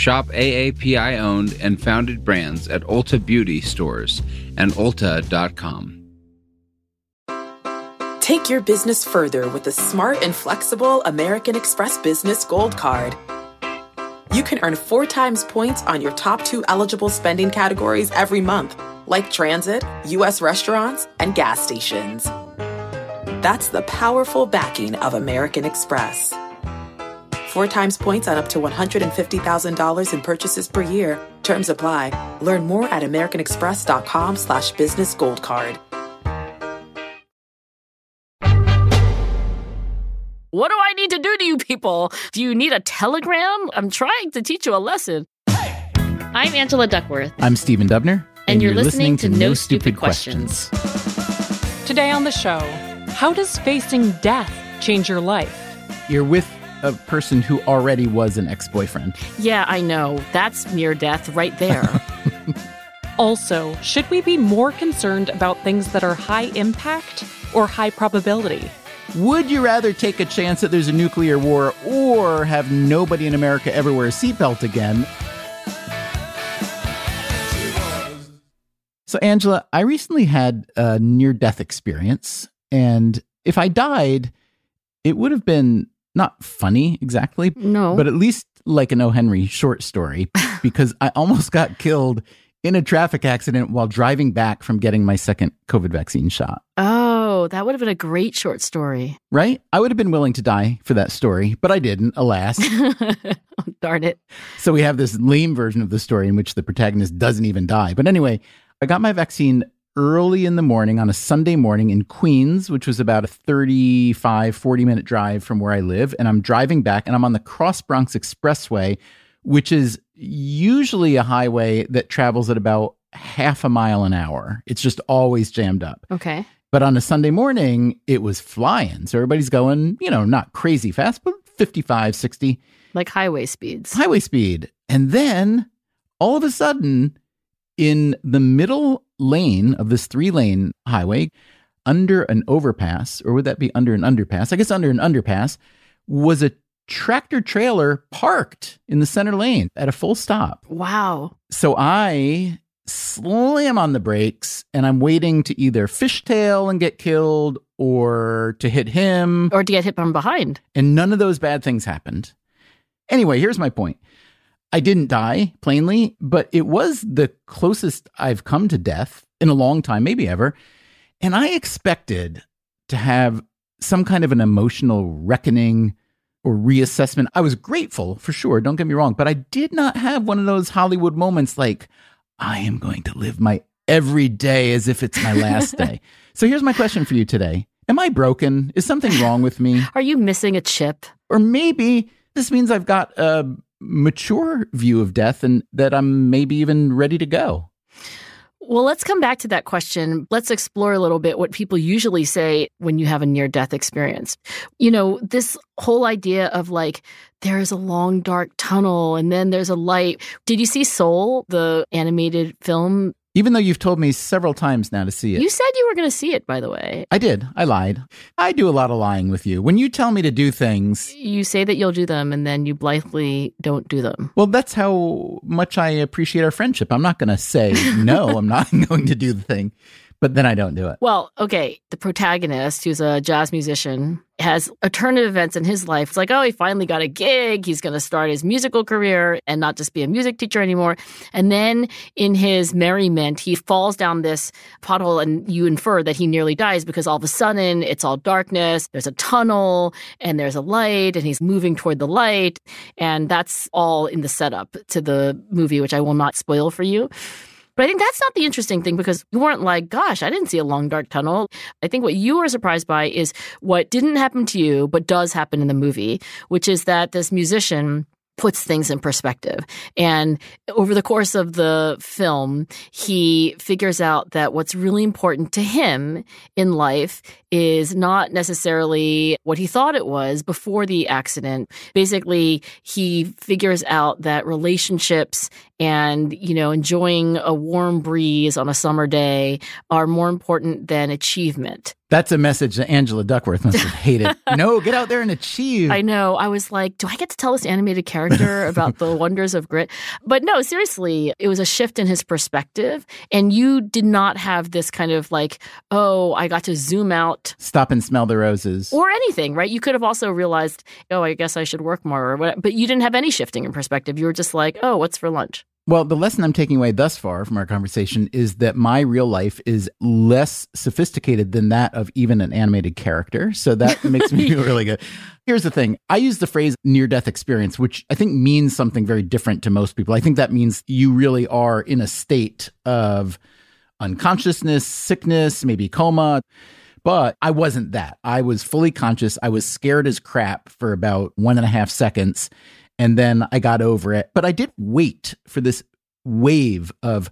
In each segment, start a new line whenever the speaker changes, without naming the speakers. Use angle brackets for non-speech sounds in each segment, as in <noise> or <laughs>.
Shop AAPI owned and founded brands at Ulta Beauty stores and Ulta.com.
Take your business further with the smart and flexible American Express Business Gold Card. You can earn four times points on your top two eligible spending categories every month, like transit, U.S. restaurants, and gas stations. That's the powerful backing of American Express. Four times points on up to $150,000 in purchases per year. Terms apply. Learn more at americanexpress.com slash business gold card.
What do I need to do to you people? Do you need a telegram? I'm trying to teach you a lesson.
I'm Angela Duckworth.
I'm Stephen Dubner.
And, you're, listening, to No Stupid Questions.
Today on the show, how does facing death change your life?
You're with a person who already was an ex boyfriend.
Yeah, I know. That's near death right there. <laughs>
Also, should we be more concerned about things that are high impact or high probability?
Would you rather take a chance that there's a nuclear war or have nobody in America ever wear a seatbelt again? So, Angela, I recently had a near death experience. And if I died, it would have been not funny exactly,
No.
but at least like an O. Henry short story <laughs> because I almost got killed in a traffic accident while driving back from getting my second COVID vaccine shot.
oh, that would have been a great short story.
Right? I would have been willing to die for that story, but I didn't, alas. <laughs>
oh, darn it.
so we have this lame version of the story in which the protagonist doesn't even die. But anyway, I got my vaccine early in the morning on a Sunday morning in Queens, which was about a 35, 40 minute drive from where I live. And I'm driving back and I'm on the Cross Bronx Expressway, which is usually a highway that travels at about half a mile an hour. It's just always jammed up.
Okay.
But on a Sunday morning, it was flying. So everybody's going, you know, not crazy fast, but 55, 60
Like highway speeds.
highway speed. And then all of a sudden, in the middle lane of this three lane highway, under an overpass, or would that be under an underpass? I guess under an underpass, was a tractor trailer parked in the center lane at a full stop.
Wow.
So I slam on the brakes and I'm waiting to either fishtail and get killed or to hit him.
Or to get hit from behind.
And none of those bad things happened. Anyway, here's my point. I didn't die, plainly, but it was the closest I've come to death in a long time, maybe ever. And I expected to have some kind of an emotional reckoning or reassessment. I was grateful for sure, don't get me wrong, but I did not have one of those Hollywood moments like, I am going to live my every day as if it's my last day. <laughs> So here's my question for you today Am I broken? Is something wrong with me?
Are you missing a chip?
Or maybe this means I've got a mature view of death and that I'm maybe even ready to go.
Well, let's come back to that question. Let's explore a little bit what people usually say when you have a near death experience. You know, this whole idea of like, there is a long dark tunnel and then there's a light. Did you see Soul, the animated film?
Even though you've told me several times now to see it.
You said you were going to see it, by the way.
I did. I lied. I do a lot of lying with you. When you tell me to do things,
You say that you'll do them and then you blithely don't do them.
well, that's how much I appreciate our friendship. I'm not going to say, <laughs> no, I'm not <laughs> going to do the thing, but then I don't do it.
Well, okay, the protagonist, who's a jazz musician, has a turn of events in his life. It's like, oh, he finally got a gig. He's going to start his musical career and not just be a music teacher anymore. And then in his merriment, he falls down this pothole, and you infer that he nearly dies because all of a sudden it's all darkness. There's a tunnel and there's a light, and he's moving toward the light. And that's all in the setup to the movie, which I will not spoil for you. But I think that's not the interesting thing because you weren't like, gosh, I didn't see a long dark tunnel. I think what you were surprised by is what didn't happen to you, but does happen in the movie, which is that this musician, puts things in perspective. And over the course of the film, he figures out that what's really important to him in life is not necessarily what he thought it was before the accident. Basically, he figures out that relationships and, you know, enjoying a warm breeze on a summer day are more important than achievement.
That's a message that Angela Duckworth must have hated. <laughs> no, get out there and achieve.
I know. I was like, do I get to tell this animated character <laughs> about the wonders of grit? But no, seriously, it was a shift in his perspective. And you did not have this kind of like, oh, I got to zoom out.
Stop and smell the roses.
Or anything, right? You could have also realized, oh, I guess I should work more or whatever. But you didn't have any shifting in perspective. You were just like, oh, what's for lunch?
Well, the lesson I'm taking away thus far from our conversation is that my real life is less sophisticated than that of even an animated character. So that <laughs> makes me feel really good. Here's the thing I use the phrase near death experience, which I think means something very different to most people. I think that means you really are in a state of unconsciousness, sickness, maybe coma. But I wasn't that. I was fully conscious. I was scared as crap for about one and a half seconds and then I got over it. But I did wait for this wave of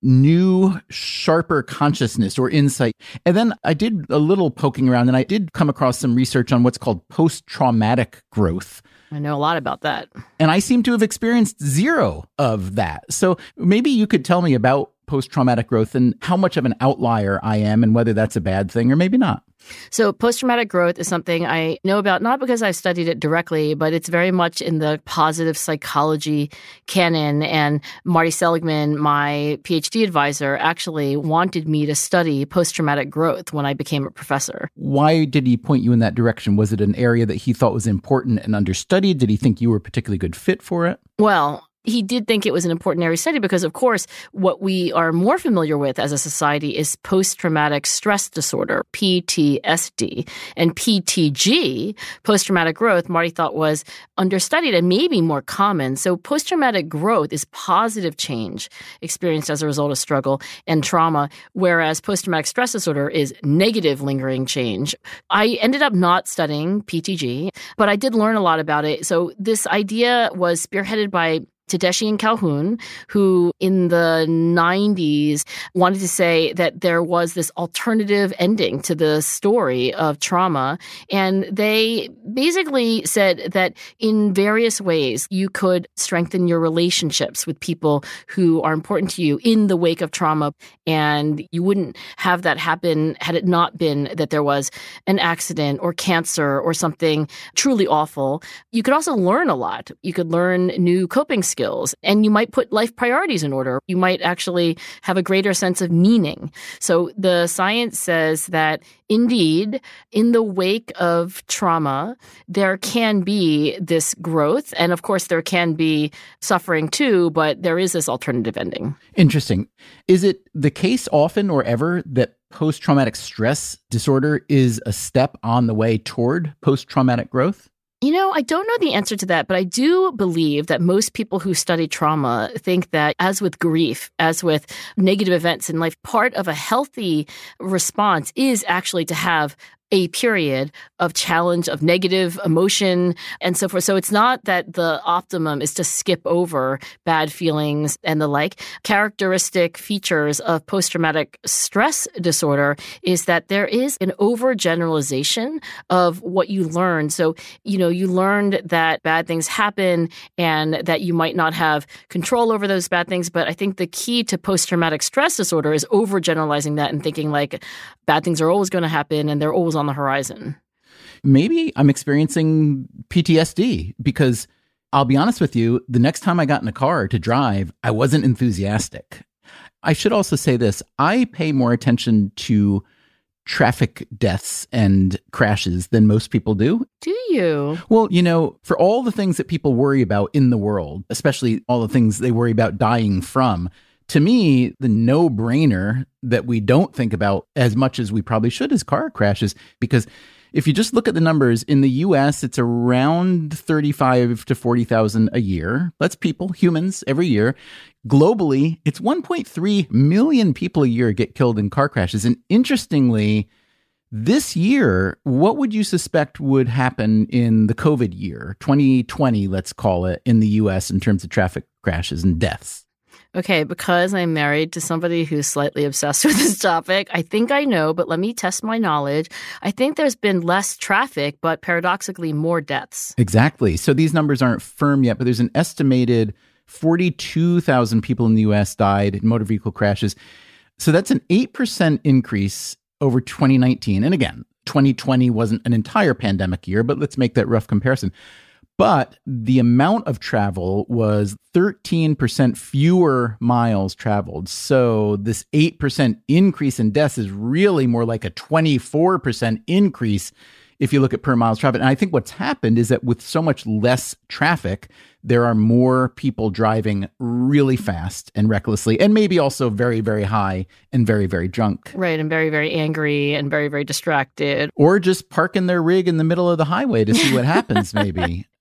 new, sharper consciousness or insight. And then I did a little poking around and I did come across some research on what's called post traumatic growth.
I know a lot about that.
And I seem to have experienced zero of that. So maybe you could tell me about post traumatic growth and how much of an outlier I am and whether that's a bad thing or maybe not.
So, post traumatic growth is something I know about, not because I've studied it directly, but it's very much in the positive psychology canon. And Marty Seligman, my PhD advisor, actually wanted me to study post traumatic growth when I became a professor.
Why did he point you in that direction? Was it an area that he thought was important and understudied? Did he think you were a particularly good fit for it?
Well, he did think it was an important area study because, of course, what we are more familiar with as a society is post traumatic stress disorder, PTSD, and PTG, post traumatic growth, Marty thought was understudied and maybe more common. So, post traumatic growth is positive change experienced as a result of struggle and trauma, whereas post traumatic stress disorder is negative lingering change. I ended up not studying PTG, but I did learn a lot about it. So, this idea was spearheaded by Tedeschi and Calhoun, who in the 90s wanted to say that there was this alternative ending to the story of trauma. And they basically said that in various ways you could strengthen your relationships with people who are important to you in the wake of trauma. And you wouldn't have that happen had it not been that there was an accident or cancer or something truly awful. You could also learn a lot. You could learn new coping skills and you might put life priorities in order. You might actually have a greater sense of meaning. So the science says that indeed, in the wake of trauma, there can be this growth. And of course, there can be suffering too, but there is this alternative ending.
Interesting. Is it the case often or ever that post traumatic stress disorder is a step on the way toward post traumatic growth?
You know, I don't know the answer to that, but I do believe that most people who study trauma think that, as with grief, as with negative events in life, part of a healthy response is actually to have a period of challenge, of negative emotion, and so forth. So it's not that the optimum is to skip over bad feelings and the like. Characteristic features of post traumatic stress disorder is that there is an overgeneralization of what you learn. So, you know, you learned that bad things happen and that you might not have control over those bad things. But I think the key to post traumatic stress disorder is overgeneralizing that and thinking like bad things are always going to happen and they're always on the horizon.
Maybe I'm experiencing PTSD because I'll be honest with you, the next time I got in a car to drive, I wasn't enthusiastic. I should also say this I pay more attention to traffic deaths and crashes than most people do.
Do you?
Well, you know, for all the things that people worry about in the world, especially all the things they worry about dying from, to me, the no brainer that we don't think about as much as we probably should is car crashes. Because if you just look at the numbers in the US, it's around 35 to 40,000 a year. That's people, humans, every year. Globally, it's 1.3 million people a year get killed in car crashes. And interestingly, This year, what would you suspect would happen in the COVID year, 2020, let's call it, in the US in terms of traffic crashes and deaths?
Okay, because I'm married to somebody who's slightly obsessed <laughs> with this topic, I think I know, but let me test my knowledge. I think there's been less traffic, but paradoxically more deaths.
Exactly. So these numbers aren't firm yet, but there's an estimated 42,000 people in the US died in motor vehicle crashes. So that's an 8% increase over 2019. And again, 2020 wasn't an entire pandemic year, but let's make that rough comparison. But the amount of travel was 13% fewer miles traveled. So this 8% increase in deaths is really more like a 24% increase if you look at per miles traveled. And I think what's happened is that with so much less traffic, there are more people driving really fast and recklessly, and maybe also very, very high and very, very drunk.
Right, and very, very angry and very, very distracted.
Or just parking their rig in the middle of the highway to see what happens, maybe. <laughs>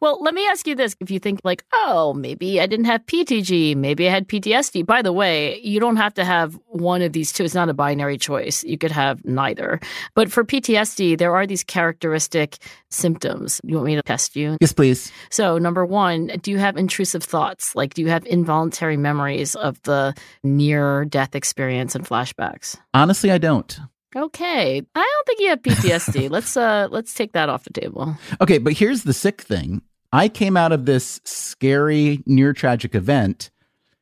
Well, let me ask you this. If you think, like, oh, maybe I didn't have PTG, maybe I had PTSD. By the way, you don't have to have one of these two. It's not a binary choice. You could have neither. But for PTSD, there are these characteristic symptoms. You want me to test you?
Yes, please.
So, number one, do you have intrusive thoughts? Like, do you have involuntary memories of the near death experience and flashbacks?
Honestly, I don't.
Okay. I don't think you have PTSD. <laughs> let's uh let's take that off the table.
Okay, but here's the sick thing. I came out of this scary near tragic event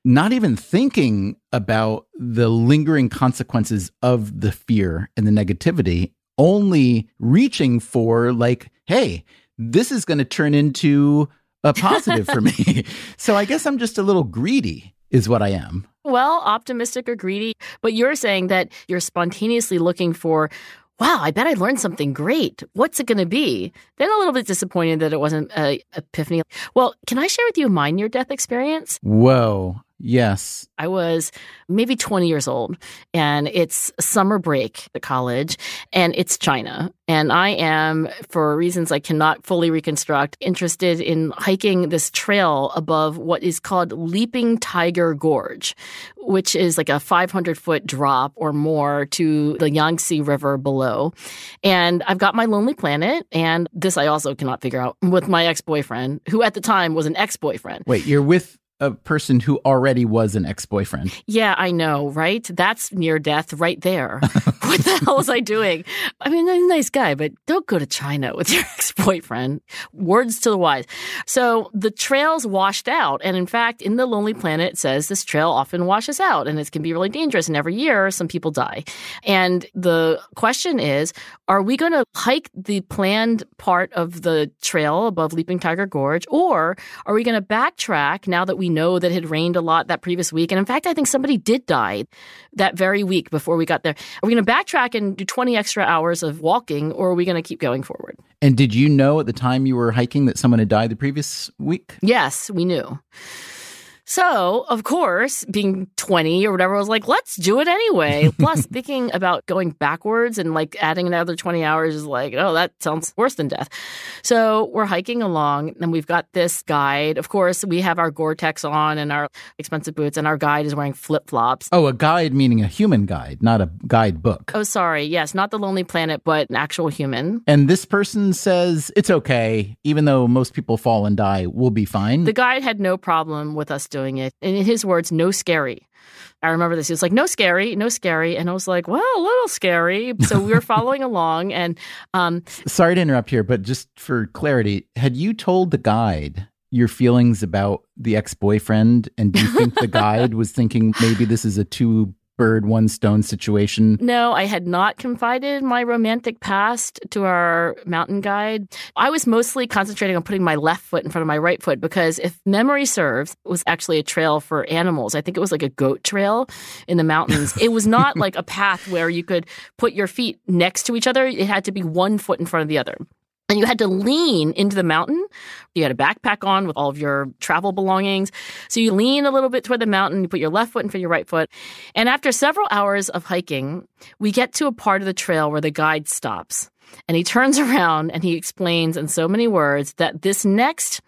not even thinking about the lingering consequences of the fear and the negativity, only reaching for like, hey, this is going to turn into a positive for me. <laughs> so I guess I'm just a little greedy is what I am.
Well, optimistic or greedy, but you're saying that you're spontaneously looking for, wow, I bet I learned something great. What's it going to be? Then a little bit disappointed that it wasn't an epiphany. Well, can I share with you my near death experience?
Whoa. Yes.
I was maybe 20 years old and it's summer break at college and it's China. And I am, for reasons I cannot fully reconstruct, interested in hiking this trail above what is called Leaping Tiger Gorge, which is like a 500 foot drop or more to the Yangtze River below. And I've got my Lonely Planet, and this I also cannot figure out with my ex boyfriend, who at the time was an ex boyfriend.
Wait, you're with a person who already was an ex boyfriend.
Yeah, I know, right? That's near death right there. <laughs> what the hell was I doing? I mean, I'm a nice guy, but don't go to China with your <laughs> ex boyfriend. Words to the wise. So the trails washed out. And in fact, in The Lonely Planet, it says this trail often washes out and it can be really dangerous. And every year, some people die. And the question is are we going to hike the planned part of the trail above Leaping Tiger Gorge, or are we going to backtrack now that we know that it had rained a lot that previous week? And in fact, I think somebody did die that very week before we got there. Are we going to backtrack and do 20 extra hours of walking, or are we going to keep going forward?
And did you know at the time you were hiking that someone had died the previous week?
Yes, we knew. So, of course, being 20 or whatever, I was like, let's do it anyway. <laughs> Plus, thinking about going backwards and like adding another 20 hours is like, oh, that sounds worse than death. So, we're hiking along and we've got this guide. Of course, we have our Gore Tex on and our expensive boots, and our guide is wearing flip flops.
Oh, a guide meaning a human guide, not a guide book.
Oh, sorry. Yes, not the Lonely Planet, but an actual human.
And this person says, it's okay. Even though most people fall and die, we'll be fine.
The guide had no problem with us doing it. And in his words, no scary. I remember this. He was like, no scary, no scary. And I was like, well, a little scary. So we were <laughs> following along. And um,
sorry to interrupt here, but just for clarity, had you told the guide your feelings about the ex boyfriend? And do you think the <laughs> guide was thinking maybe this is a two bird, one stone situation?
No, I had not confided my romantic past to our mountain guide. I was mostly concentrating on putting my left foot in front of my right foot because if memory serves, it was actually a trail for animals. I think it was like a goat trail in the mountains. it was not <laughs> like a path where you could put your feet next to each other. It had to be one foot in front of the other and you had to lean into the mountain. You had a backpack on with all of your travel belongings. So you lean a little bit toward the mountain, you put your left foot in front of your right foot. And after several hours of hiking, we get to a part of the trail where the guide stops. And he turns <laughs> around and he explains in so many words that this next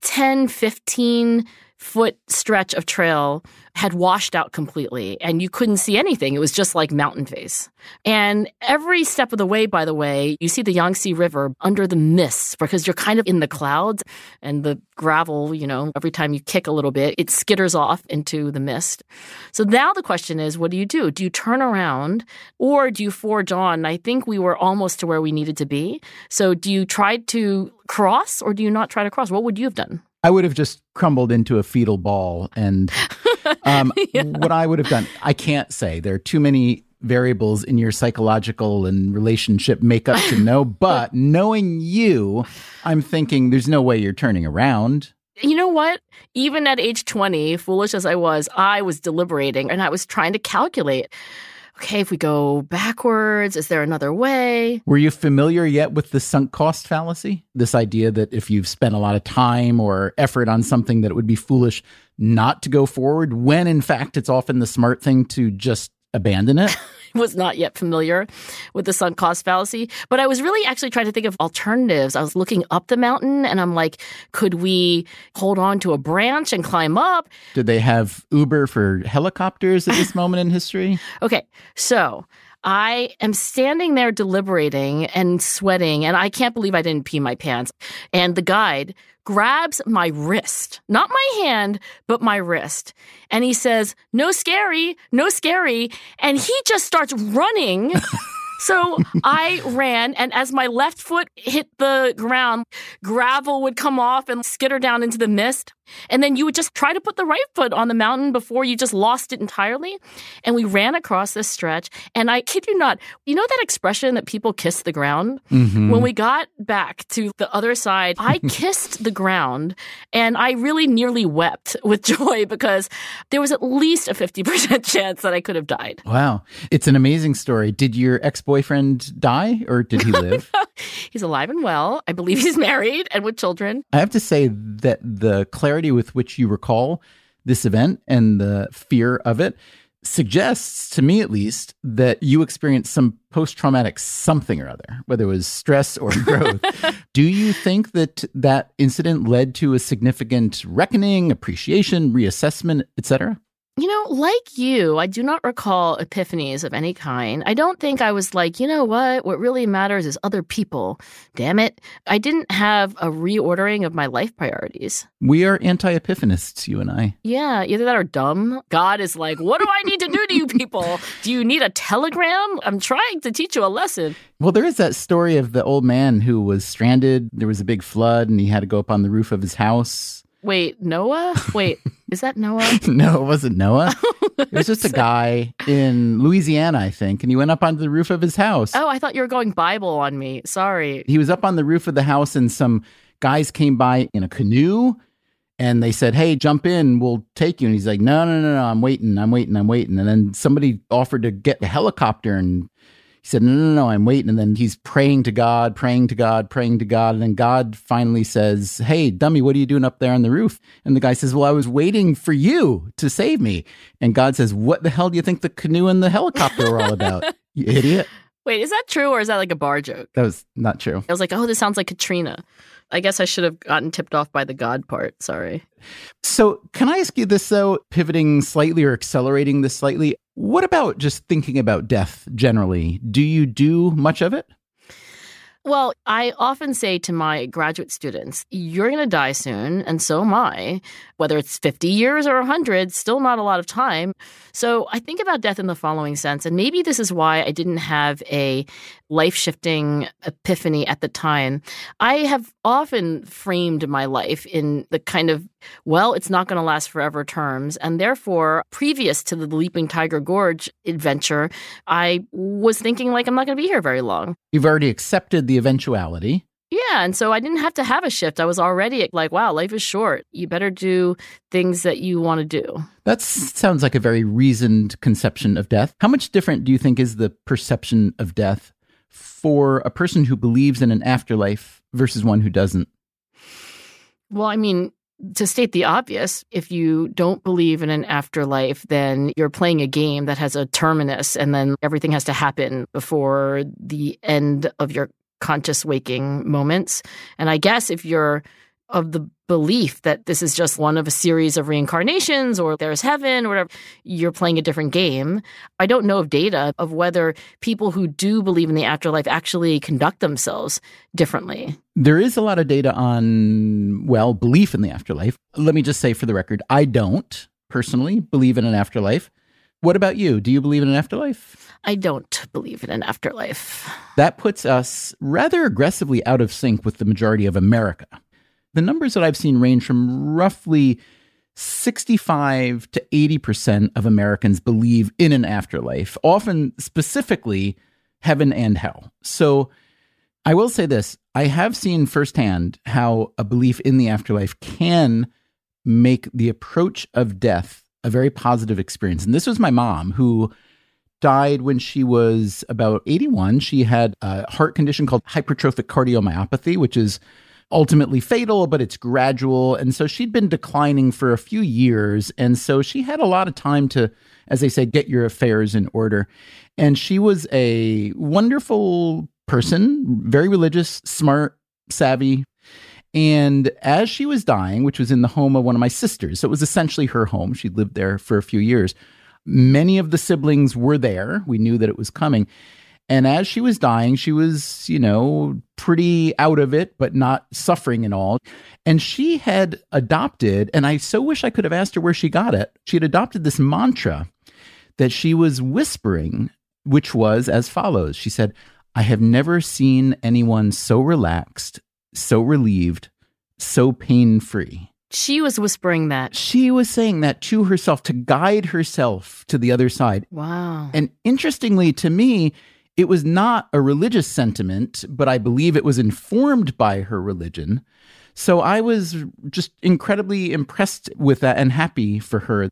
10, 15 foot stretch of trail had washed out completely and you couldn't see anything. It was just like mountain face. And every step of the way, by the way, you see the Yangtze River under the mist because you're kind of in the clouds and the gravel, you know, every time you kick a little bit, it skitters off into the mist. So now the question is, what do you do? Do you turn around or do you forge on? I think we were almost to where we needed to be. So do you try to cross or do you not try to cross? What would you have done?
I would have just crumbled into a fetal ball. And <laughs> um, yeah. what I would have done, I can't say. There are too many variables in your psychological and relationship makeup to know. <laughs> But knowing you, I'm thinking there's no way you're turning around.
You know what? Even at age 20, foolish as I was, I was deliberating and I was trying to calculate okay, if we go backwards, is there another way?
Were you familiar yet with the sunk cost fallacy? This idea that if you've spent a lot of time or effort on something, that it would be foolish not to go forward, when in fact it's often the smart thing to just abandon it? <laughs> <laughs>
was not yet familiar with the sunk cost fallacy, but I was really actually trying to think of alternatives. I was looking up the mountain and I'm like, could we hold on to a branch and climb up?
Did they have Uber for helicopters at this <laughs> moment in history?
Okay, so I am standing there deliberating and sweating, and I can't believe I didn't pee my pants. And the guide grabs my wrist, not my hand, but my wrist. And he says, No scary, no scary. And he just starts running. <laughs> So I ran, and as my left foot hit the ground, gravel would come off and skitter down into the mist. And then you would just try to put the right foot on the mountain before you just lost it entirely. And we ran across this stretch. And I kid you not, you know that expression that people kiss the ground? Mm-hmm. When we got back to the other side, I <laughs> kissed the ground and I really nearly wept with <laughs> joy because there was at least a 50% <laughs> chance that I could have died.
Wow. It's an amazing story. Did your ex boyfriend die or did he live?
he's alive and well. I believe he's married and with children.
I have to say that the clarity with which you recall this event and the fear of it suggests to me at least that you experienced some post-traumatic something or other whether it was stress or <laughs> growth. Do you think that that incident led to a significant reckoning appreciation reassessment etc
you know, like you, I do not recall epiphanies of any kind. I don't think I was like, you know what? What really matters is other people. Damn it. I didn't have a reordering of my life priorities.
We are anti epiphanists, you and I.
Yeah, either that or dumb. God is like, what do I need to do to you people? Do you need a telegram? I'm trying to teach you a lesson.
Well, there is that story of the old man who was stranded. There was a big flood and he had to go up on the roof of his house
Wait, Noah? Wait, <laughs> is that Noah? <laughs>
no, it wasn't Noah. <laughs> it was just a guy in Louisiana, I think, and he went up onto the roof of his house.
Oh, I thought you were going Bible on me. Sorry.
He was up on the roof of the house, and some guys came by in a canoe and they said, Hey, jump in, we'll take you. And he's like, No, no, no, no, I'm waiting, I'm waiting, I'm waiting. And then somebody offered to get a helicopter and he said, No, no, no, I'm waiting. And then he's praying to God, praying to God, praying to God. And then God finally says, Hey, dummy, what are you doing up there on the roof? And the guy says, Well, I was waiting for you to save me. And God says, What the hell do you think the canoe and the helicopter were all about? <laughs> you idiot.
Wait, is that true or is that like a bar joke?
That was not true.
I was like, oh, this sounds like Katrina. I guess I should have gotten tipped off by the God part. Sorry.
So, can I ask you this though, pivoting slightly or accelerating this slightly? What about just thinking about death generally? Do you do much of it?
Well, I often say to my graduate students, you're going to die soon, and so am I. Whether it's 50 years or 100, still not a lot of time. So I think about death in the following sense, and maybe this is why I didn't have a life shifting epiphany at the time. I have often framed my life in the kind of, well, it's not going to last forever terms. And therefore, previous to the Leaping Tiger Gorge adventure, I was thinking, like, I'm not going to be here very long.
You've already accepted the eventuality.
Yeah. And so I didn't have to have a shift. I was already like, wow, life is short. You better do things that you want to do.
That sounds like a very reasoned conception of death. How much different do you think is the perception of death for a person who believes in an afterlife versus one who doesn't?
Well, I mean, to state the obvious, if you don't believe in an afterlife, then you're playing a game that has a terminus and then everything has to happen before the end of your conscious waking moments. And I guess if you're of the belief that this is just one of a series of reincarnations or there's heaven or whatever. You're playing a different game. I don't know of data of whether people who do believe in the afterlife actually conduct themselves differently.
There is a lot of data on, well, belief in the afterlife. Let me just say for the record, I don't personally believe in an afterlife. What about you? Do you believe in an afterlife?
I don't believe in an afterlife.
That puts us rather aggressively out of sync with the majority of America. The numbers that I've seen range from roughly 65 to 80% of Americans believe in an afterlife, often specifically heaven and hell. So I will say this I have seen firsthand how a belief in the afterlife can make the approach of death a very positive experience. And this was my mom who died when she was about 81. She had a heart condition called hypertrophic cardiomyopathy, which is ultimately fatal, but it's gradual. And so she'd been declining for a few years. And so she had a lot of time to, as they say, get your affairs in order. And she was a wonderful person, very religious, smart, savvy, and as she was dying, which was in the home of one of my sisters, so it was essentially her home. She'd lived there for a few years. Many of the siblings were there. We knew that it was coming. And as she was dying, she was, you know, pretty out of it, but not suffering and all. And she had adopted, and I so wish I could have asked her where she got it. She had adopted this mantra that she was whispering, which was as follows She said, I have never seen anyone so relaxed, so relieved, so pain free.
She was whispering that.
She was saying that to herself to guide herself to the other side.
Wow.
And interestingly to me, it was not a religious sentiment, but I believe it was informed by her religion. So I was just incredibly impressed with that and happy for her.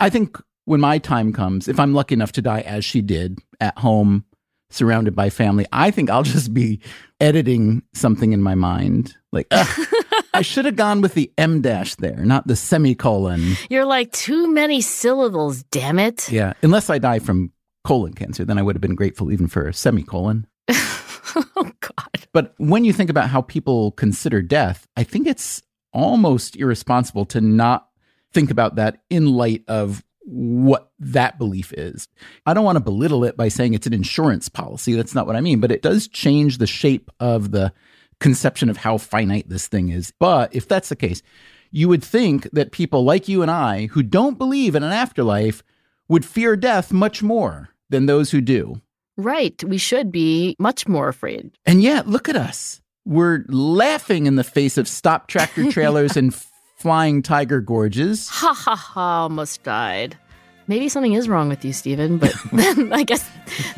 I think when my time comes, if I'm lucky enough to die as she did at home, surrounded by family, I think I'll <laughs> just be editing something in my mind. Like, <laughs> I should have gone with the M dash there, not the semicolon.
You're like, too many syllables, damn it.
Yeah. Unless I die from colon cancer, then I would have been grateful even for a semicolon. <laughs>
oh, God.
But when you think about how people consider death, I think it's almost irresponsible to not think about that in light of what that belief is. I don't want to belittle it by saying it's an insurance policy. That's not what I mean, but it does change the shape of the conception of how finite this thing is. But if that's the case, you would think that people like you and I who don't believe in an afterlife would fear death much more than those who do.
Right. We should be much more afraid.
And yet, look at us. We're laughing in the face of stop tractor <laughs> trailers and flying tiger gorges.
Ha ha ha, almost died. Maybe something is wrong with you, Stephen, but <laughs> then I guess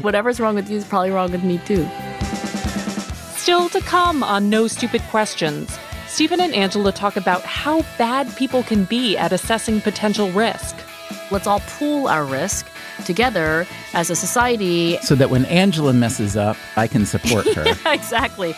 whatever's wrong with you is probably wrong with me too.
Still to come on No Stupid Questions, Stephen and Angela talk about how bad people can be at assessing potential risk.
Let's all pool our risk together as a society.
So that when Angela messes up, I can support her. <laughs>
yeah, exactly.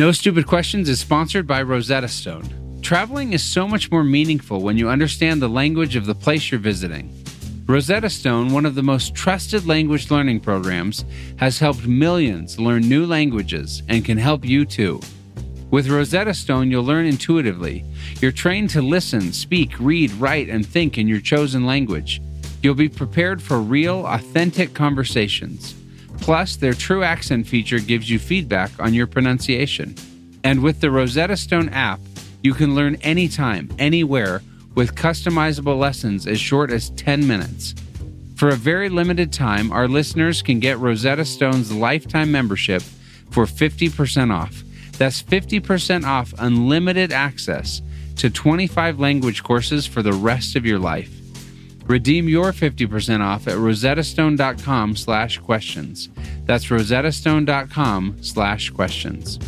No Stupid Questions is sponsored by Rosetta Stone. Traveling is so much more meaningful when you understand the language of the place you're visiting. Rosetta Stone, one of the most trusted language learning programs, has helped millions learn new languages and can help you too. With Rosetta Stone, you'll learn intuitively. You're trained to listen, speak, read, write, and think in your chosen language. You'll be prepared for real, authentic conversations. Plus, their True Accent feature gives you feedback on your pronunciation. And with the Rosetta Stone app, you can learn anytime, anywhere, with customizable lessons as short as 10 minutes. For a very limited time, our listeners can get Rosetta Stone's lifetime membership for 50% off. That's 50% off unlimited access to 25 language courses for the rest of your life. Redeem your 50% off at rosettastone.com slash questions. That's rosettastone.com slash questions.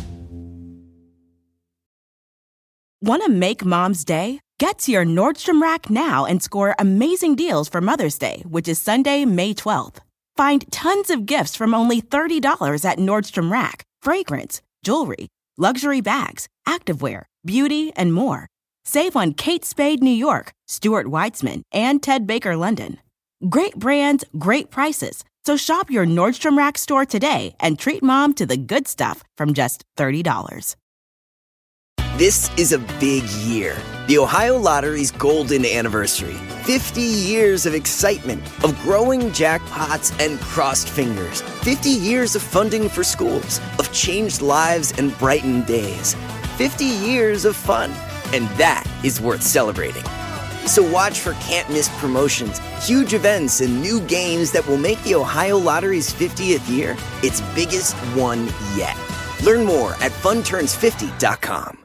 Want to make mom's day? Get to your Nordstrom Rack now and score amazing deals for Mother's Day, which is Sunday, May 12th. Find tons of gifts from only $30 at Nordstrom Rack fragrance, jewelry, luxury bags, activewear, beauty, and more. Save on Kate Spade New York, Stuart Weitzman, and Ted Baker London. Great brands, great prices. So shop your Nordstrom Rack store today and treat mom to the good stuff from just $30.
This is a big year. The Ohio Lottery's golden anniversary. 50 years of excitement, of growing jackpots and crossed fingers. 50 years of funding for schools, of changed lives and brightened days. 50 years of fun. And that is worth celebrating. So watch for can't miss promotions, huge events, and new games that will make the Ohio Lottery's 50th year its biggest one yet. Learn more at funturns50.com.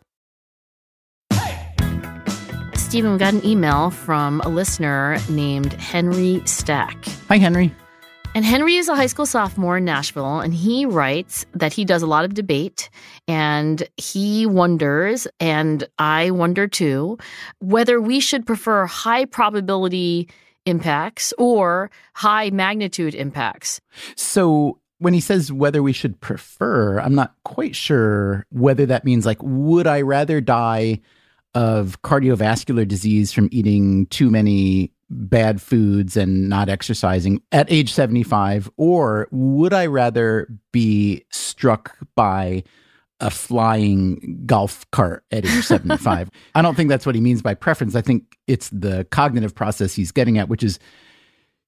Stephen, we got an email from a listener named Henry Stack.
Hi, Henry.
And Henry is a high school sophomore in Nashville, and he writes that he does a lot of debate. And he wonders, and I wonder too, whether we should prefer high probability impacts or high magnitude impacts.
So when he says whether we should prefer, I'm not quite sure whether that means like, would I rather die of cardiovascular disease from eating too many bad foods and not exercising at age 75? Or would I rather be struck by a flying golf cart at age <laughs> 75? I don't think that's what he means by preference. I think it's the cognitive process he's getting at, which is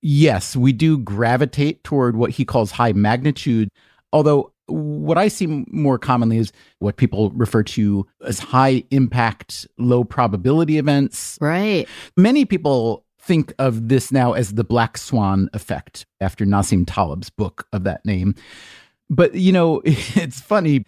yes, we do gravitate toward what he calls high magnitude. Although what I see more commonly is what people refer to as high impact, low probability events.
Right.
Many people think of this now as the black swan effect after Nassim Taleb's book of that name. But, you know, <laughs> it's funny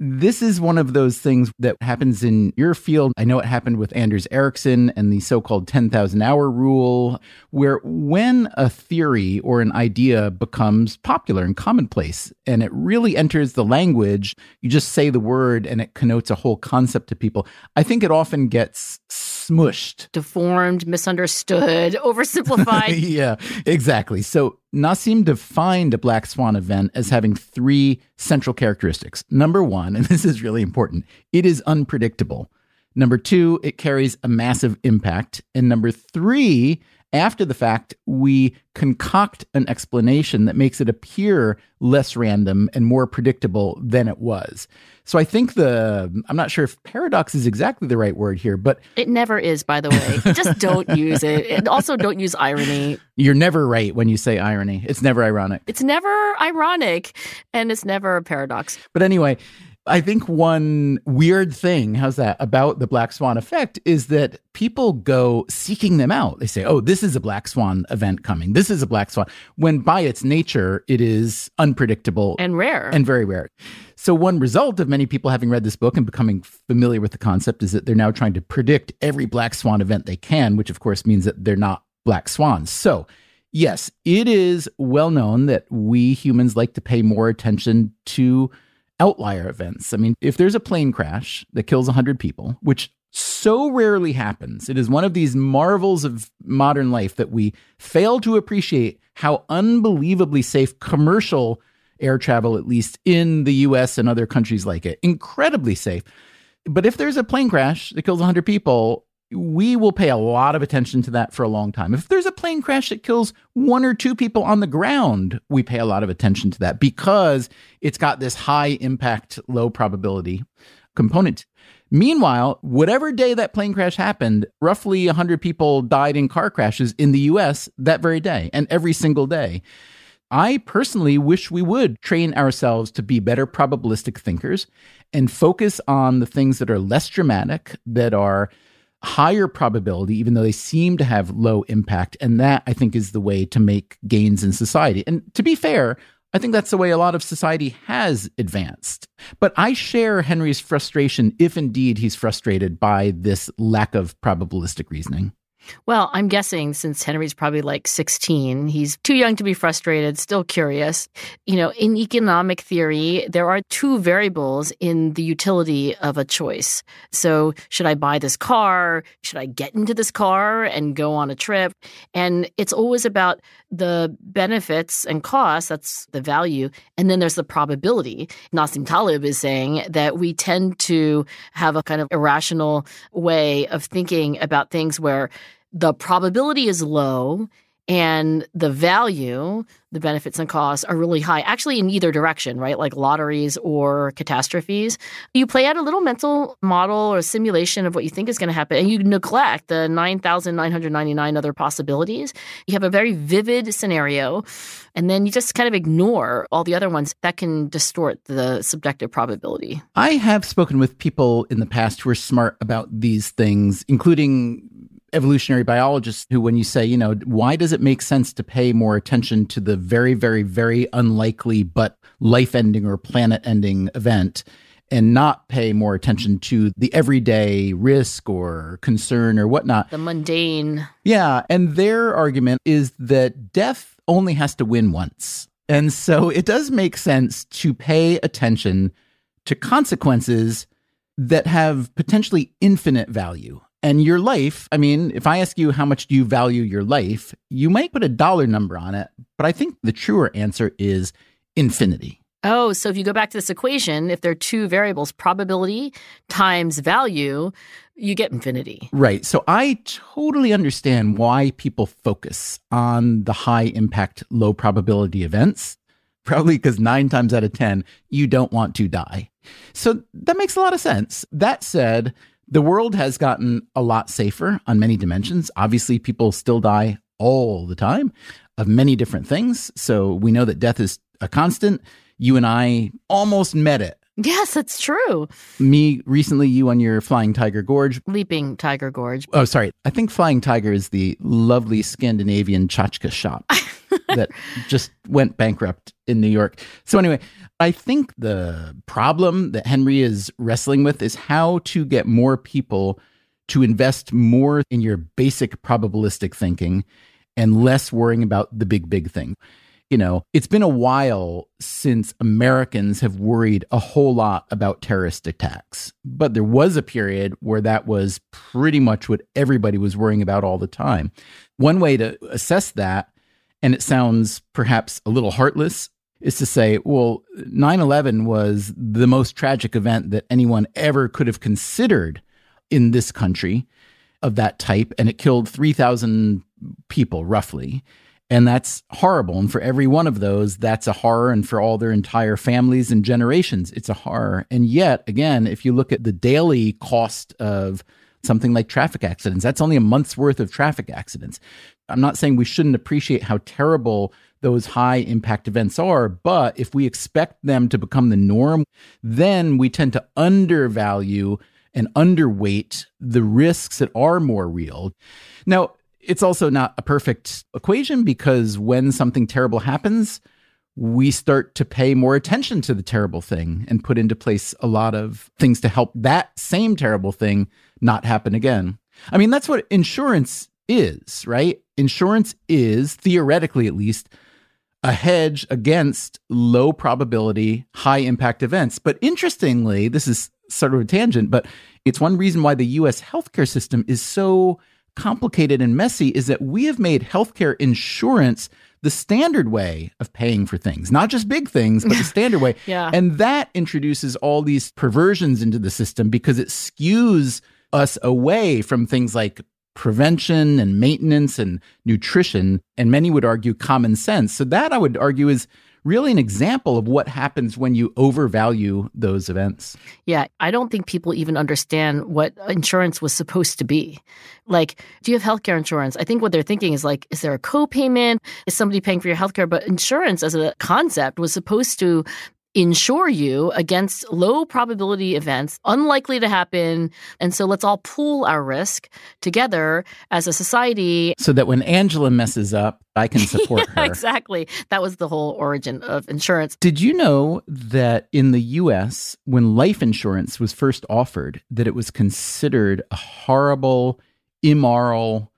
this is one of those things that happens in your field. I know it happened with Anders Ericsson and the so called 10,000 hour rule, where when a theory or an idea becomes popular and commonplace and it really enters the language, you just say the word and it connotes a whole concept to people. I think it often gets smushed,
deformed, misunderstood, <laughs> oversimplified. <laughs>
yeah, exactly. So Nassim defined a black swan event as having three central characteristics. Number one, and <laughs> this is really important, it is unpredictable. Number two, it carries a massive impact. And number three, after the fact, we concoct an explanation that makes it appear less random and more predictable than it was. So I think the, I'm not sure if paradox is exactly the right word here, but.
It never is, by the way. <laughs> Just don't use it. And also don't use irony.
You're never right when you say irony. It's never ironic.
It's never ironic and it's never a paradox.
But anyway, I think one weird thing, how's that, about the black swan effect is that people go seeking them out. They say, oh, this is a black swan event coming. This is a black swan, when by its nature, it is unpredictable
and rare
and very rare. So, one result of many people having read this book and becoming familiar with the concept is that they're now trying to predict every black swan event they can, which of course means that they're not black swans. So, yes, it is well known that we humans like to pay more attention to outlier events. I mean, if there's a plane crash that kills 100 people, which so rarely happens, it is one of these marvels of modern life that we fail to appreciate how unbelievably safe commercial air travel, at least in the US and other countries like it, incredibly safe. But if there's a plane crash that kills 100 people, we will pay a lot of attention to that for a long time. If there's a plane crash that kills one or two people on the ground, we pay a lot of attention to that because it's got this high impact, low probability component. Meanwhile, whatever day that plane crash happened, roughly 100 people died in car crashes in the US that very day and every single day. I personally wish we would train ourselves to be better probabilistic thinkers and focus on the things that are less dramatic, that are higher probability, even though they seem to have low impact. And that, I think, is the way to make gains in society. And to be fair, I think that's the way a lot of society has advanced. But I share Henry's frustration if indeed he's frustrated by this lack of probabilistic reasoning.
Well, I'm guessing since Henry's probably like 16, he's too young to be frustrated, still curious. You know, in economic theory, there are two variables in the utility of a choice. So, should I buy this car? Should I get into this car and go on a trip? And it's always about the benefits and costs, that's the value. And then there's the probability. Nassim Taleb is saying that we tend to have a kind of irrational way of thinking about things where the probability is low and the value, the benefits and costs are really high, actually, in either direction, right? Like lotteries or catastrophes. You play out a little mental model or simulation of what you think is going to happen, and you neglect the 9,999 other possibilities. You have a very vivid scenario, and then you just kind of ignore all the other ones that can distort the subjective probability.
I have spoken with people in the past who are smart about these things, including evolutionary biologists who, when you say, you know, why does it make sense to pay more attention to the very, very, very unlikely but life ending or planet ending event and not pay more attention to the everyday risk or concern or whatnot?
The mundane.
Yeah. And their argument is that death only has to win once. And so it does make sense to pay attention to consequences that have potentially infinite value. And your life, I mean, if I ask you how much do you value your life, you might put a dollar number on it, but I think the truer answer is infinity.
Oh, so if you go back to this equation, if there are two variables, probability times value, you get infinity.
Right. So I totally understand why people focus on the high impact, low probability events. Probably because nine times out of 10, you don't want to die. So that makes a lot of sense. That said, the world has gotten a lot safer on many dimensions. Obviously, people still die all the time of many different things. So we know that death is a constant. You and I almost met it.
Yes, that's true.
Me recently, you on your Flying Tiger Gorge.
Leaping Tiger Gorge.
Oh, sorry. I think Flying Tiger is the lovely Scandinavian tchotchke shop <laughs> that just went bankrupt in New York. So, anyway, I think the problem that Henry is wrestling with is how to get more people to invest more in your basic probabilistic thinking and less worrying about the big, big thing. You know, it's been a while since Americans have worried a whole lot about terrorist attacks, but there was a period where that was pretty much what everybody was worrying about all the time. One way to assess that, and it sounds perhaps a little heartless, is to say, well, 9 11 was the most tragic event that anyone ever could have considered in this country of that type. And it killed 3,000 people roughly. And that's horrible. And for every one of those, that's a horror. And for all their entire families and generations, it's a horror. And yet, again, if you look at the daily cost of something like traffic accidents, that's only a month's worth of traffic accidents. I'm not saying we shouldn't appreciate how terrible those high impact events are. But if we expect them to become the norm, then we tend to undervalue and underweight the risks that are more real. Now, it's also not a perfect equation because when something terrible happens, we start to pay more attention to the terrible thing and put into place a lot of things to help that same terrible thing not happen again. I mean, that's what insurance is, right? Insurance is, theoretically at least, a hedge against low probability, high impact events. But interestingly, this is sort of a tangent, but it's one reason why the US healthcare system is so complicated and messy is that we have made healthcare insurance the standard way of paying for things, not just big things, but the <laughs> standard way.
yeah.
And that introduces all these perversions into the system because it skews us away from things like prevention and maintenance and nutrition, and many would argue common sense. So, that I would argue is really an example of what happens when you overvalue those events.
Yeah, I don't think people even understand what insurance was supposed to be. Like, do you have healthcare insurance? I think what they're thinking is like, is there a co-payment? Is somebody paying for your healthcare? But insurance as a concept was supposed to insure you against low probability events, unlikely to happen. And so let's all pool our risk together as a society.
So that when Angela messes up, I can <laughs> support
yeah, her. Exactly. That was the whole origin of insurance.
Did you know that in the US, when life insurance was first offered, that it was considered a horrible, immoral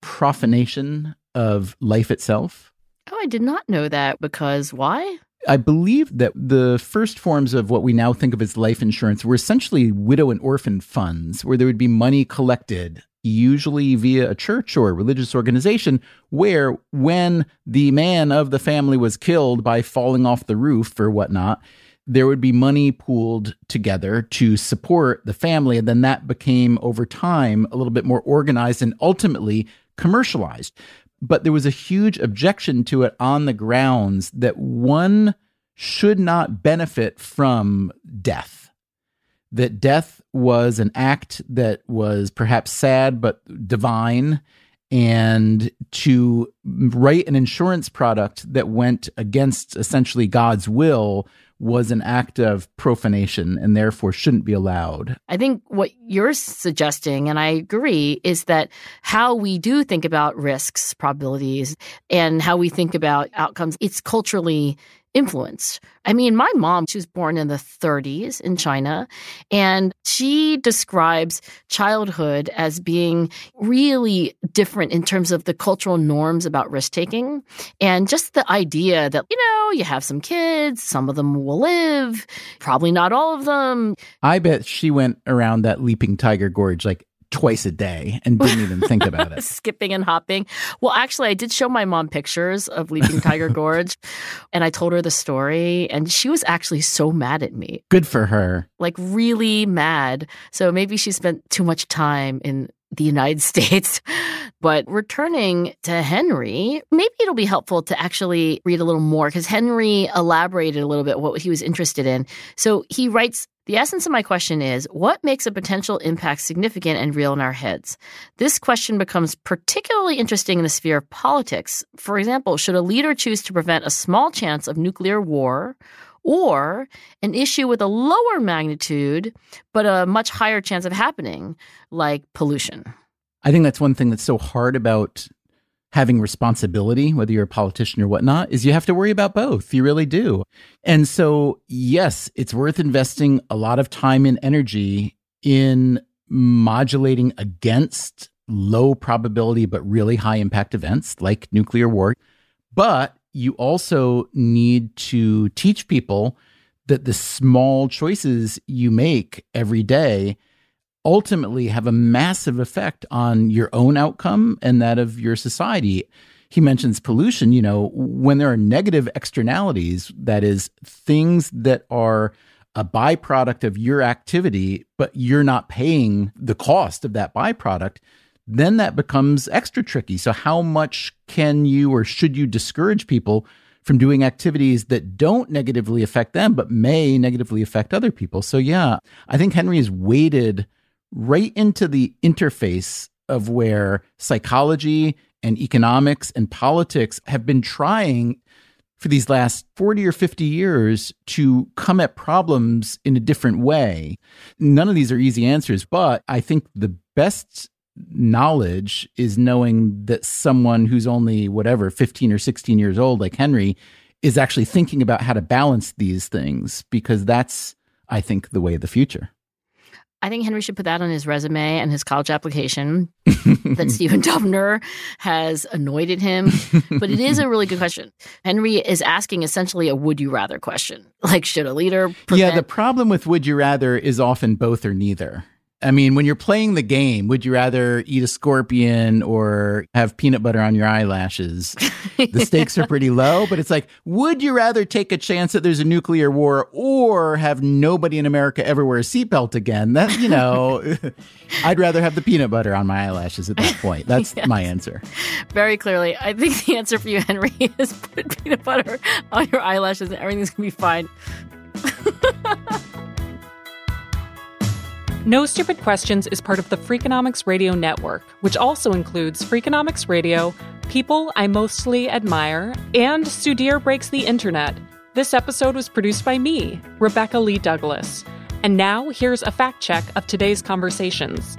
profanation of life itself?
Oh, I did not know that because why?
I believe that the first forms of what we now think of as life insurance were essentially widow and orphan funds, where there would be money collected, usually via a church or a religious organization, where when the man of the family was killed by falling off the roof or whatnot, there would be money pooled together to support the family. And then that became over time a little bit more organized and ultimately commercialized but there was a huge objection to it on the grounds that one should not benefit from death. That death was an act that was perhaps sad but divine, and to write an insurance product that went against essentially God's will was an act of profanation and therefore shouldn't be allowed.
I think what you're suggesting, and I agree, is that how we do think about risks, probabilities, and how we think about outcomes, it's culturally influence. I mean, my mom, she was born in the 30s in China, and she describes childhood as being really different in terms of the cultural norms about risk taking. And just the idea that, you know, you have some kids, some of them will live, probably not all of them.
I bet she went around that leaping tiger gorge like twice a day and didn't even think about it. <laughs>
Skipping and hopping. Well, actually, I did show my mom pictures of Leaping Tiger <laughs> Gorge and I told her the story, and she was actually so mad at me.
Good for her.
Like, really mad. So maybe she spent too much time in the United <laughs> States. But returning to Henry, maybe it'll be helpful to actually read a little more because Henry elaborated a little bit what he was interested in. So he writes the essence of my question is what makes a potential impact significant and real in our heads? This question becomes particularly interesting in the sphere of politics. For example, should a leader choose to prevent a small chance of nuclear war or an issue with a lower magnitude but a much higher chance of happening, like pollution?
I think that's one thing that's so hard about having responsibility, whether you're a politician or whatnot, is you have to worry about both. You really do. And so, yes, it's worth investing a lot of time and energy in modulating against low probability but really high impact events like nuclear war. But you also need to teach people that the small choices you make every day ultimately have a massive effect on your own outcome and that of your society. He mentions pollution, you know, when there are negative externalities, that is, things that are a byproduct of your activity, but you're not paying the cost of that byproduct, then that becomes extra tricky. So, how much can you or should you discourage people from doing activities that don't negatively affect them, but may negatively affect other people? So, yeah, I think Henry has waded right into the interface of where psychology and economics and politics have been trying for these last 40 or 50 years to come at problems in a different way. None of these are easy answers, but I think the best knowledge is knowing that someone who's only whatever 15 or 16 years old like Henry is actually thinking about how to balance these things because that's I think the way of the future.
I think Henry should put that on his resume and his college application <laughs> that Stephen Dubner has anointed him. But it is a really good question. Henry is asking essentially a would you rather question. Like, should a leader prevent-
Yeah, the problem with would you rather is often both or neither. I mean, when you're playing the game, would you rather eat a scorpion or have peanut butter on your eyelashes? The <laughs> stakes are pretty low, but it's like, would you rather take a chance that there's a nuclear war or have nobody in America ever wear a seatbelt again? That, you know, <laughs> I'd rather have the peanut butter on my eyelashes at that point. That's <laughs> yes. my answer.
Very clearly. I think the answer for you, Henry, is put peanut butter on your eyelashes and everything's going to be fine.
No Stupid Questions is part of the Freakonomics Radio Network, which also includes Freakonomics Radio, People I Mostly Admire, and Sudhir Breaks the Internet. This episode was produced by me, Rebecca Lee Douglas. And now here's a fact check of today's conversations.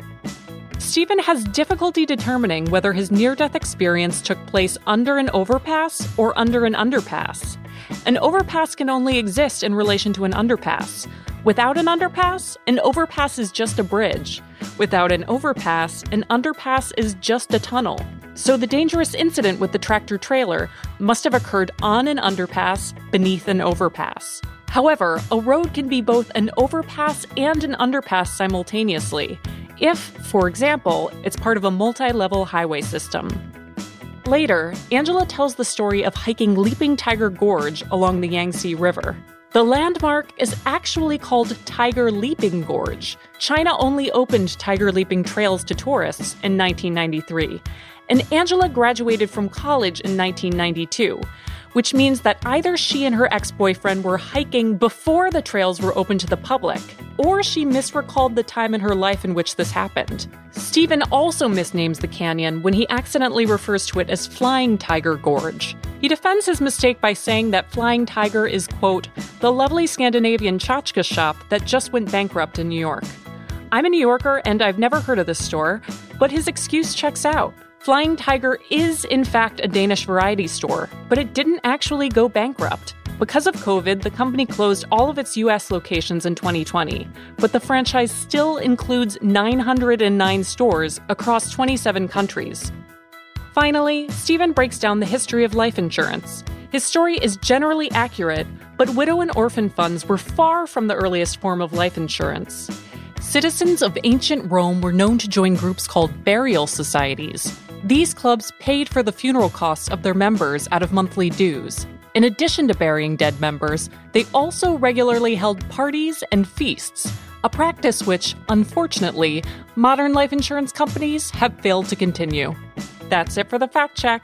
Stephen has difficulty determining whether his near death experience took place under an overpass or under an underpass. An overpass can only exist in relation to an underpass. Without an underpass, an overpass is just a bridge. Without an overpass, an underpass is just a tunnel. So the dangerous incident with the tractor trailer must have occurred on an underpass beneath an overpass. However, a road can be both an overpass and an underpass simultaneously, if, for example, it's part of a multi level highway system. Later, Angela tells the story of hiking Leaping Tiger Gorge along the Yangtze River. The landmark is actually called Tiger Leaping Gorge. China only opened Tiger Leaping trails to tourists in 1993, and Angela graduated from college in 1992 which means that either she and her ex boyfriend were hiking before the trails were open to the public, or she misrecalled the time in her life in which this happened. Stephen also misnames the canyon when he accidentally refers to it as Flying Tiger Gorge. He defends his mistake by saying that Flying Tiger is, quote, the lovely Scandinavian tchotchke shop that just went bankrupt in New York. I'm a New Yorker and I've never heard of this store, but his excuse checks out. Flying Tiger is, in fact, a Danish variety store, but it didn't actually go bankrupt. Because of COVID, the company closed all of its US locations in 2020, but the franchise still includes 909 stores across 27 countries. Finally, Stephen breaks down the history of life insurance. His story is generally accurate, but widow and orphan funds were far from the earliest form of life insurance. Citizens of ancient Rome were known to join groups called burial societies, these clubs paid for the funeral costs of their members out of monthly dues. In addition to burying dead members, they also regularly held parties and feasts, a practice which, unfortunately, modern life insurance companies have failed to continue. That's it for the fact check.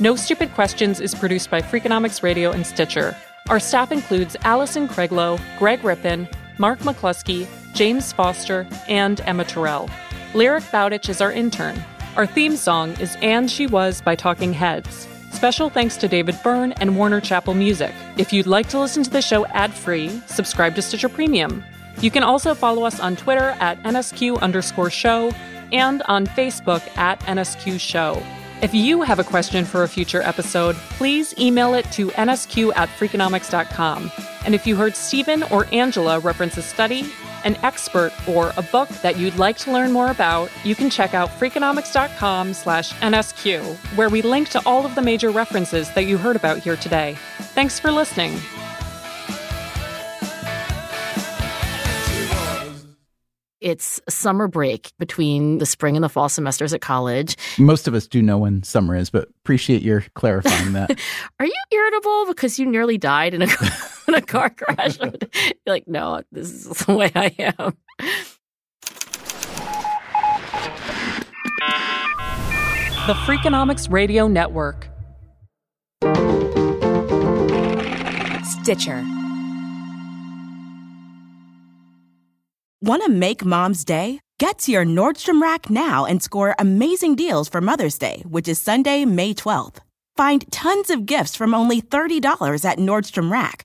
No Stupid Questions is produced by Freakonomics Radio and Stitcher. Our staff includes Allison Craiglow, Greg Rippin, Mark McCluskey, James Foster, and Emma Tyrrell. Lyric Bowditch is our intern. Our theme song is And She Was by Talking Heads. Special thanks to David Byrne and Warner Chappell Music. If you'd like to listen to the show ad free, subscribe to Stitcher Premium. You can also follow us on Twitter at NSQ underscore show and on Facebook at NSQ show. If you have a question for a future episode, please email it to nsq at freakonomics.com. And if you heard Stephen or Angela reference a study, an expert, or a book that you'd like to learn more about, you can check out freakonomics.com slash NSQ, where we link to all of the major references that you heard about here today. Thanks for listening.
It's summer break between the spring and the fall semesters at college.
Most of us do know when summer is, but appreciate your clarifying that. <laughs>
Are you irritable because you nearly died in a, <laughs> in a car crash? <laughs> You're like, no, this is the way I am.
The Freakonomics Radio Network.
Stitcher. Want to make mom's day? Get to your Nordstrom Rack now and score amazing deals for Mother's Day, which is Sunday, May 12th. Find tons of gifts from only $30 at Nordstrom Rack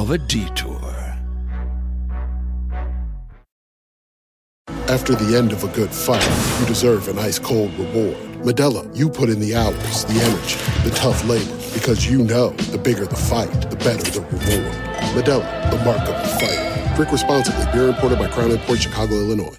of a detour.
After the end of a good fight, you deserve an ice cold reward. Modelo, you put in the hours, the energy, the tough labor, because you know the bigger the fight, the better the reward. Modelo, the mark of the fighter. Drink responsibly. Beer imported by Crown Port Chicago, Illinois.